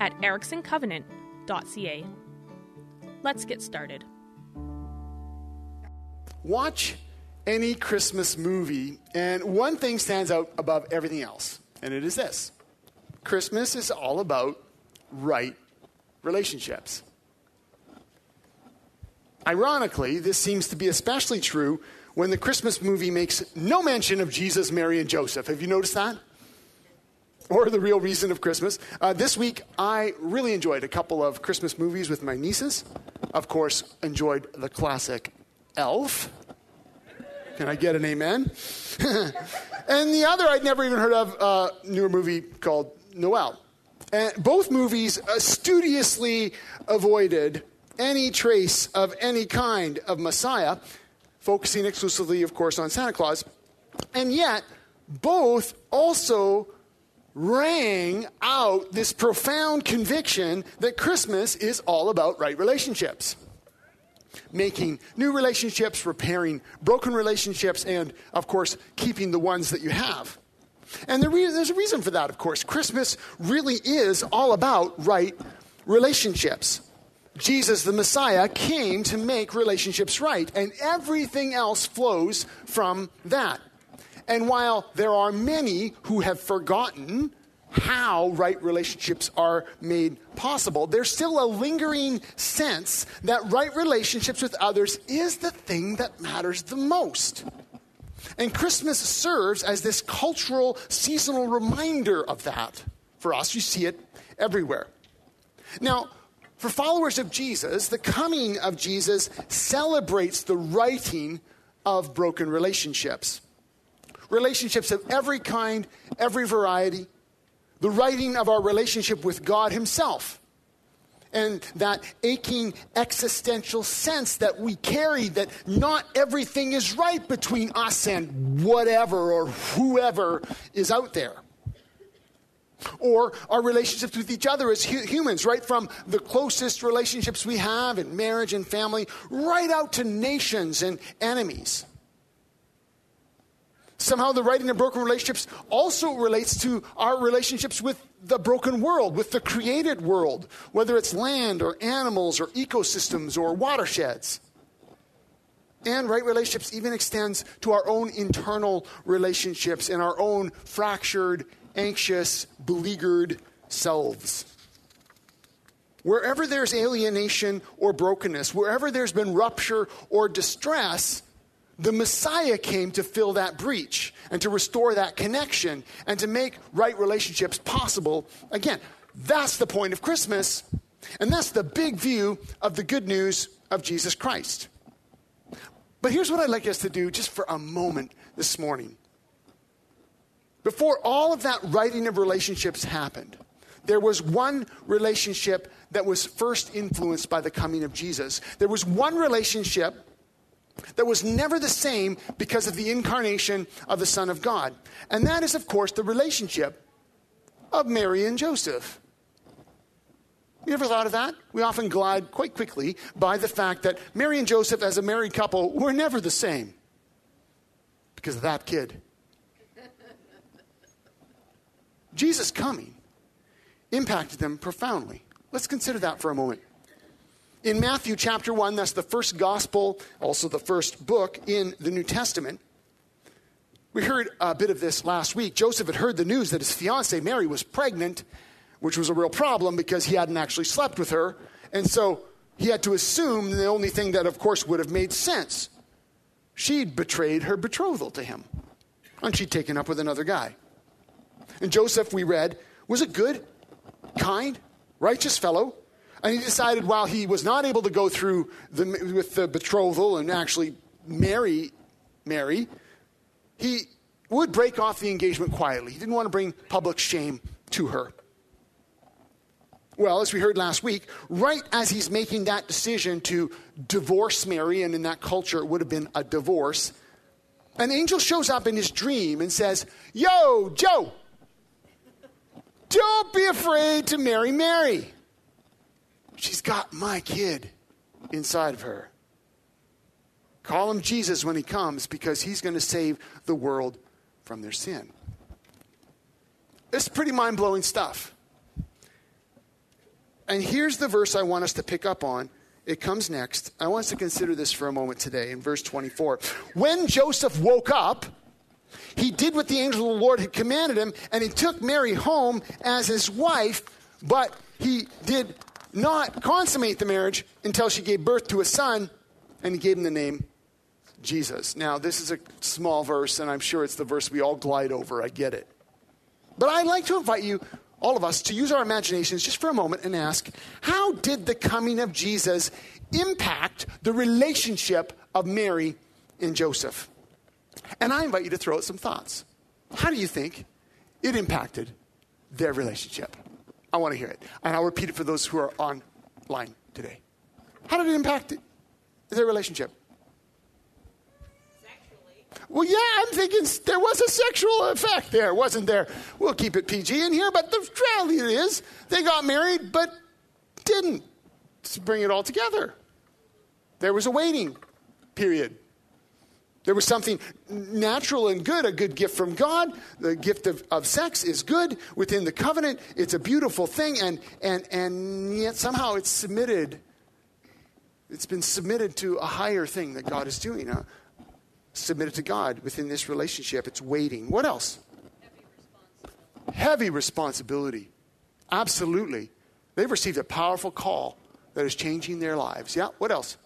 at ericksoncovenant.ca. Let's get started. Watch any Christmas movie, and one thing stands out above everything else, and it is this Christmas is all about right relationships. Ironically, this seems to be especially true when the Christmas movie makes no mention of Jesus, Mary, and Joseph. Have you noticed that? Or the real reason of Christmas. Uh, this week, I really enjoyed a couple of Christmas movies with my nieces. Of course, enjoyed the classic Elf. Can I get an amen? and the other I'd never even heard of, uh, newer movie called Noel. And both movies uh, studiously avoided any trace of any kind of Messiah, focusing exclusively, of course, on Santa Claus. And yet, both also rang out this profound conviction that Christmas is all about right relationships. Making new relationships, repairing broken relationships, and of course, keeping the ones that you have. And there's a reason for that, of course. Christmas really is all about right relationships. Jesus, the Messiah, came to make relationships right, and everything else flows from that. And while there are many who have forgotten how right relationships are made possible, there's still a lingering sense that right relationships with others is the thing that matters the most. And Christmas serves as this cultural, seasonal reminder of that. For us, you see it everywhere. Now, for followers of Jesus, the coming of Jesus celebrates the righting of broken relationships relationships of every kind, every variety, the righting of our relationship with God Himself. And that aching existential sense that we carry that not everything is right between us and whatever or whoever is out there. Or our relationships with each other as hu- humans, right from the closest relationships we have in marriage and family, right out to nations and enemies. Somehow, the righting of broken relationships also relates to our relationships with the broken world, with the created world, whether it's land or animals or ecosystems or watersheds. And right relationships even extends to our own internal relationships and our own fractured, anxious, beleaguered selves. Wherever there's alienation or brokenness, wherever there's been rupture or distress, the Messiah came to fill that breach and to restore that connection and to make right relationships possible again. That's the point of Christmas. And that's the big view of the good news of Jesus Christ. But here's what I'd like us to do just for a moment this morning. Before all of that righting of relationships happened, there was one relationship that was first influenced by the coming of Jesus. There was one relationship that was never the same because of the incarnation of the Son of God. And that is, of course, the relationship of Mary and Joseph. You ever thought of that? We often glide quite quickly by the fact that Mary and Joseph, as a married couple, were never the same because of that kid. Jesus coming impacted them profoundly. Let's consider that for a moment. In Matthew chapter 1, that's the first gospel, also the first book in the New Testament. We heard a bit of this last week. Joseph had heard the news that his fiancee Mary was pregnant, which was a real problem because he hadn't actually slept with her. And so he had to assume the only thing that, of course, would have made sense. She'd betrayed her betrothal to him, and she'd taken up with another guy. And Joseph, we read, was a good, kind, righteous fellow and he decided while he was not able to go through the, with the betrothal and actually marry Mary, he would break off the engagement quietly. He didn't want to bring public shame to her. Well, as we heard last week, right as he's making that decision to divorce Mary, and in that culture it would have been a divorce, an angel shows up in his dream and says, Yo, Joe, don't be afraid to marry Mary. She's got my kid inside of her. Call him Jesus when he comes because he's going to save the world from their sin. It's pretty mind blowing stuff. And here's the verse I want us to pick up on. It comes next. I want us to consider this for a moment today in verse 24. When Joseph woke up, he did what the angel of the Lord had commanded him, and he took Mary home as his wife, but he did not consummate the marriage until she gave birth to a son, and he gave him the name Jesus. Now, this is a small verse, and I'm sure it's the verse we all glide over. I get it. But I'd like to invite you, all of us, to use our imaginations just for a moment and ask how did the coming of Jesus impact the relationship of Mary and Joseph? And I invite you to throw out some thoughts. How do you think it impacted their relationship? I want to hear it. And I'll repeat it for those who are online today. How did it impact their relationship? Well, yeah, I'm thinking there was a sexual effect there, wasn't there? We'll keep it PG in here, but the reality is they got married, but didn't bring it all together. There was a waiting period. There was something natural and good, a good gift from God. The gift of, of sex is good within the covenant. It's a beautiful thing, and, and, and yet somehow it's submitted. It's been submitted to a higher thing that God is doing. Uh, submitted to God within this relationship. It's waiting. What else? Heavy responsibility. Heavy responsibility. Absolutely. They've received a powerful call that is changing their lives. Yeah, what else?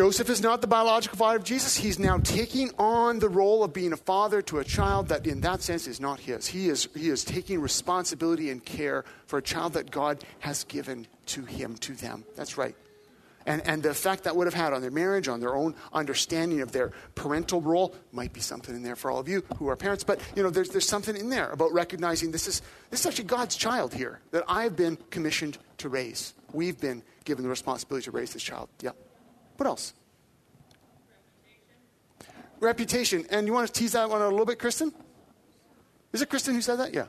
Joseph is not the biological father of Jesus. He's now taking on the role of being a father to a child that, in that sense, is not his. He is, he is taking responsibility and care for a child that God has given to him, to them. That's right. And, and the effect that would have had on their marriage, on their own understanding of their parental role, might be something in there for all of you who are parents. But, you know, there's, there's something in there about recognizing this is, this is actually God's child here that I've been commissioned to raise. We've been given the responsibility to raise this child. Yep. What else? Reputation. And you want to tease that one out a little bit, Kristen? Is it Kristen who said that? Yeah.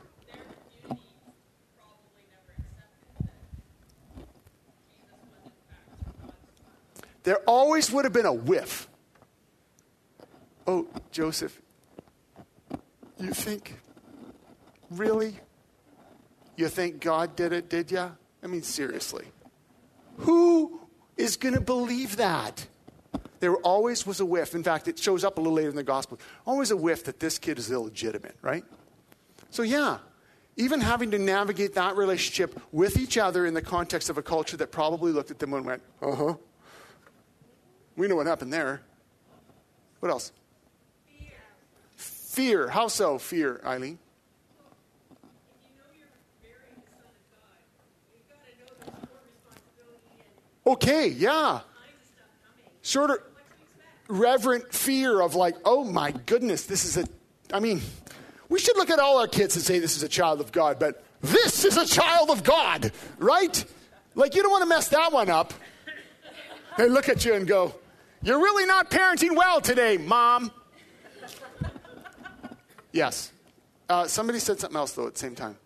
There always would have been a whiff. Oh, Joseph, you think, really? You think God did it, did ya? I mean, seriously. Who is going to believe that? There always was a whiff. In fact, it shows up a little later in the gospel. Always a whiff that this kid is illegitimate, right? So, yeah, even having to navigate that relationship with each other in the context of a culture that probably looked at them and went, uh huh. We know what happened there. What else? Fear. Fear. How so, fear, Eileen? Okay, yeah. Sort of reverent fear of like, oh my goodness, this is a, I mean, we should look at all our kids and say this is a child of God, but this is a child of God, right? Like, you don't want to mess that one up. They look at you and go, You're really not parenting well today, mom. yes. Uh, somebody said something else, though, at the same time.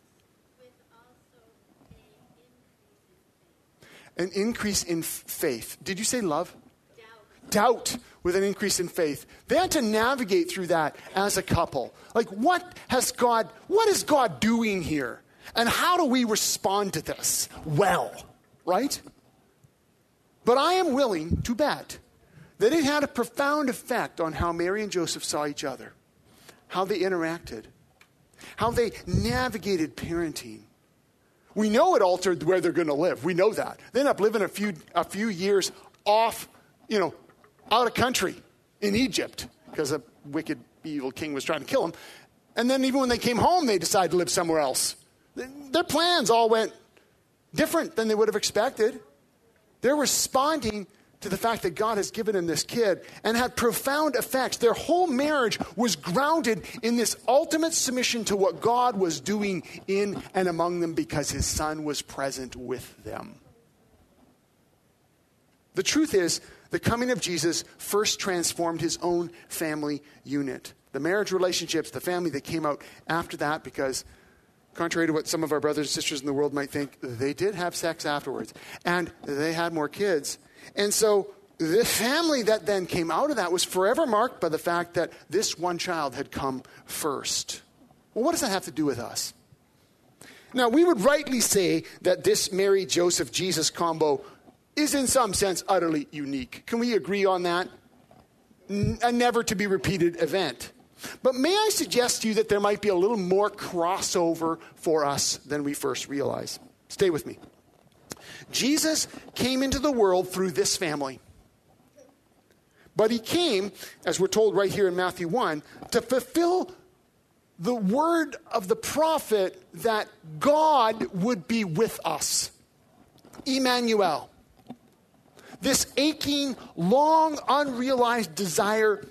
An increase in faith. Did you say love? Doubt. Doubt with an increase in faith. They had to navigate through that as a couple. Like, what has God, what is God doing here? And how do we respond to this? Well, right? But I am willing to bet that it had a profound effect on how Mary and Joseph saw each other, how they interacted, how they navigated parenting, we know it altered where they're going to live. We know that. They end up living a few, a few years off, you know, out of country in Egypt because a wicked, evil king was trying to kill them. And then even when they came home, they decided to live somewhere else. Their plans all went different than they would have expected. They're responding to the fact that God has given him this kid and had profound effects. Their whole marriage was grounded in this ultimate submission to what God was doing in and among them because his son was present with them. The truth is, the coming of Jesus first transformed his own family unit. The marriage relationships, the family that came out after that, because contrary to what some of our brothers and sisters in the world might think, they did have sex afterwards. And they had more kids. And so the family that then came out of that was forever marked by the fact that this one child had come first. Well, what does that have to do with us? Now, we would rightly say that this Mary, Joseph, Jesus combo is in some sense utterly unique. Can we agree on that? a never to be repeated event. But may I suggest to you that there might be a little more crossover for us than we first realize? Stay with me. Jesus came into the world through this family. But he came, as we're told right here in Matthew 1, to fulfill the word of the prophet that God would be with us. Emmanuel this aching, long unrealized desire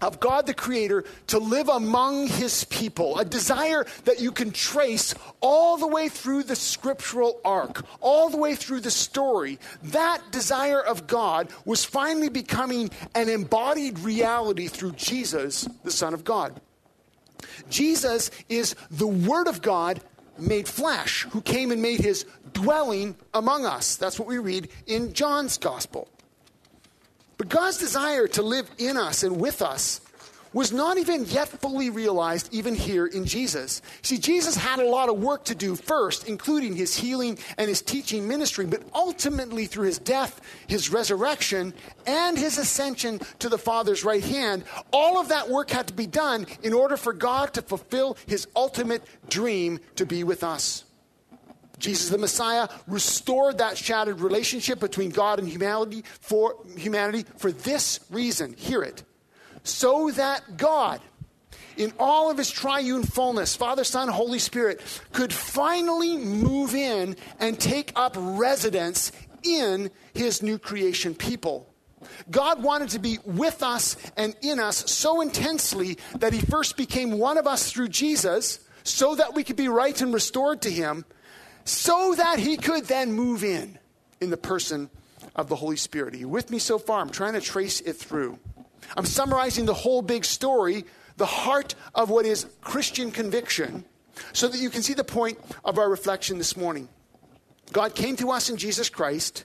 of God the Creator to live among His people, a desire that you can trace all the way through the scriptural arc, all the way through the story. That desire of God was finally becoming an embodied reality through Jesus, the Son of God. Jesus is the Word of God made flesh, who came and made his dwelling among us. That's what we read in John's gospel. But God's desire to live in us and with us was not even yet fully realized, even here in Jesus. See, Jesus had a lot of work to do first, including his healing and his teaching ministry, but ultimately through his death, his resurrection, and his ascension to the Father's right hand, all of that work had to be done in order for God to fulfill his ultimate dream to be with us. Jesus the Messiah restored that shattered relationship between God and humanity for humanity for this reason. Hear it so that God, in all of his triune fullness, Father, Son, Holy Spirit, could finally move in and take up residence in his new creation people. God wanted to be with us and in us so intensely that he first became one of us through Jesus so that we could be right and restored to him, so that he could then move in in the person of the Holy Spirit. Are you with me so far? I'm trying to trace it through. I'm summarizing the whole big story, the heart of what is Christian conviction, so that you can see the point of our reflection this morning. God came to us in Jesus Christ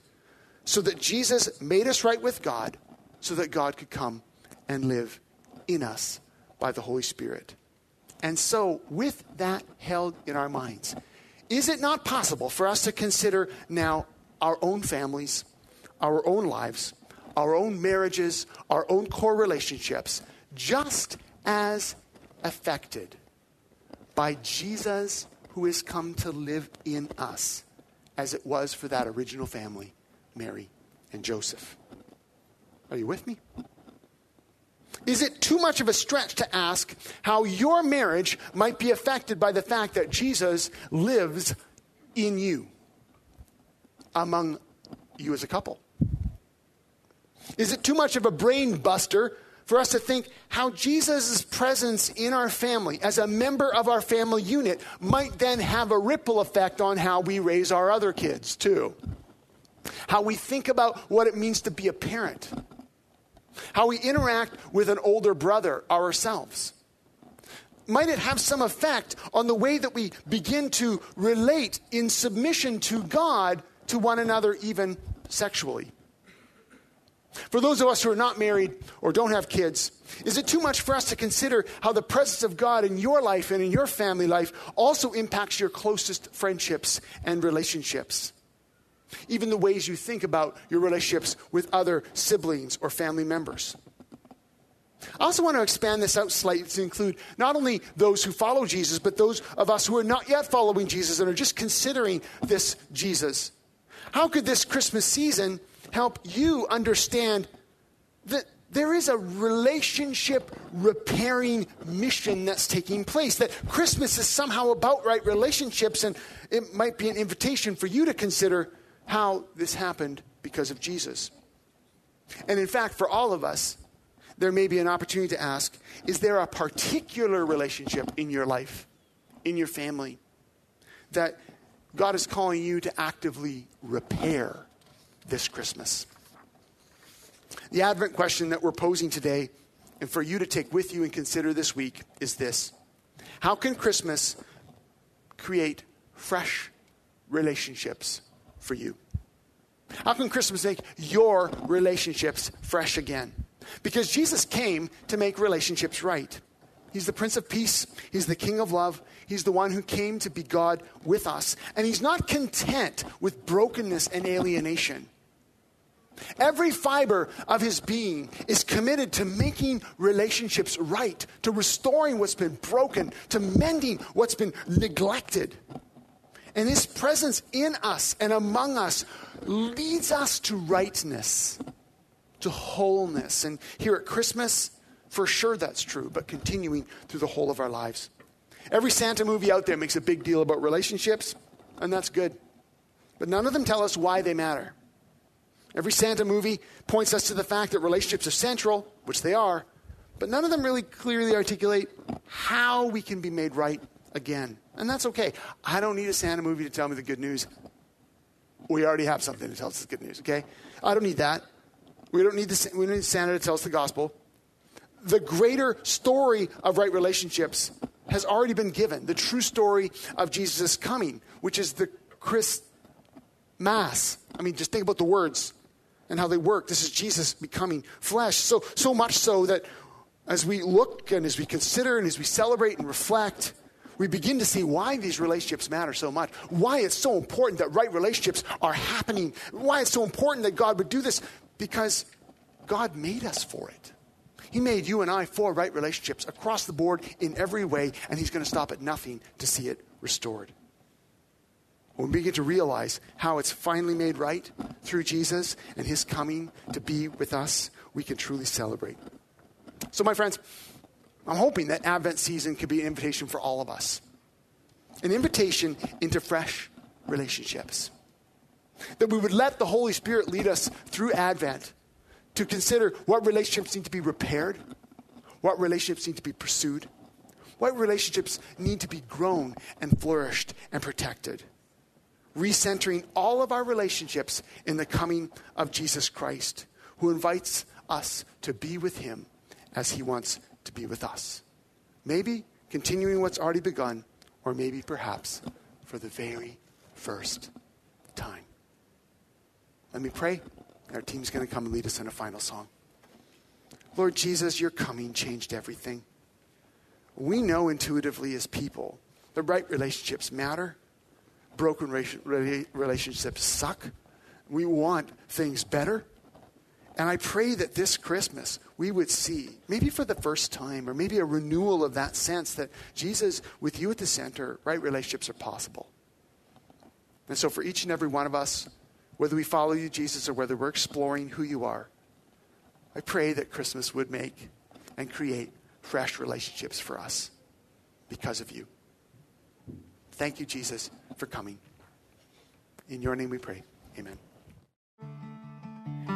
so that Jesus made us right with God, so that God could come and live in us by the Holy Spirit. And so, with that held in our minds, is it not possible for us to consider now our own families, our own lives, our own marriages, our own core relationships, just as affected by Jesus who has come to live in us as it was for that original family, Mary and Joseph. Are you with me? Is it too much of a stretch to ask how your marriage might be affected by the fact that Jesus lives in you, among you as a couple? Is it too much of a brain buster for us to think how Jesus' presence in our family, as a member of our family unit, might then have a ripple effect on how we raise our other kids, too? How we think about what it means to be a parent, how we interact with an older brother ourselves. Might it have some effect on the way that we begin to relate in submission to God to one another, even sexually? For those of us who are not married or don't have kids, is it too much for us to consider how the presence of God in your life and in your family life also impacts your closest friendships and relationships? Even the ways you think about your relationships with other siblings or family members. I also want to expand this out slightly to include not only those who follow Jesus, but those of us who are not yet following Jesus and are just considering this Jesus. How could this Christmas season help you understand that there is a relationship repairing mission that's taking place. That Christmas is somehow about right relationships, and it might be an invitation for you to consider how this happened because of Jesus. And in fact, for all of us, there may be an opportunity to ask Is there a particular relationship in your life, in your family, that God is calling you to actively repair this Christmas? The Advent question that we're posing today, and for you to take with you and consider this week, is this How can Christmas create fresh relationships for you? How can Christmas make your relationships fresh again? Because Jesus came to make relationships right. He's the Prince of Peace. He's the King of Love. He's the one who came to be God with us. And He's not content with brokenness and alienation. Every fiber of His being is committed to making relationships right, to restoring what's been broken, to mending what's been neglected. And His presence in us and among us leads us to rightness, to wholeness. And here at Christmas, for sure that's true, but continuing through the whole of our lives. Every Santa movie out there makes a big deal about relationships, and that's good. But none of them tell us why they matter. Every Santa movie points us to the fact that relationships are central, which they are, but none of them really clearly articulate how we can be made right again. And that's okay. I don't need a Santa movie to tell me the good news. We already have something to tell us the good news, okay? I don't need that. We don't need, the, we don't need Santa to tell us the gospel. The greater story of right relationships has already been given. The true story of Jesus' coming, which is the Christ Mass. I mean, just think about the words and how they work. This is Jesus becoming flesh. So, so much so that as we look and as we consider and as we celebrate and reflect, we begin to see why these relationships matter so much, why it's so important that right relationships are happening, why it's so important that God would do this, because God made us for it. He made you and I for right relationships across the board in every way, and He's going to stop at nothing to see it restored. When we begin to realize how it's finally made right through Jesus and His coming to be with us, we can truly celebrate. So, my friends, I'm hoping that Advent season could be an invitation for all of us an invitation into fresh relationships. That we would let the Holy Spirit lead us through Advent to consider what relationships need to be repaired, what relationships need to be pursued, what relationships need to be grown and flourished and protected. Recentering all of our relationships in the coming of Jesus Christ, who invites us to be with Him as He wants to be with us. Maybe continuing what's already begun, or maybe perhaps for the very first time. Let me pray. Our team's going to come and lead us in a final song. Lord Jesus, your coming changed everything. We know intuitively as people the right relationships matter, broken relationships suck. We want things better. And I pray that this Christmas we would see, maybe for the first time, or maybe a renewal of that sense that Jesus, with you at the center, right relationships are possible. And so, for each and every one of us, whether we follow you, Jesus, or whether we're exploring who you are, I pray that Christmas would make and create fresh relationships for us because of you. Thank you, Jesus, for coming. In your name we pray. Amen.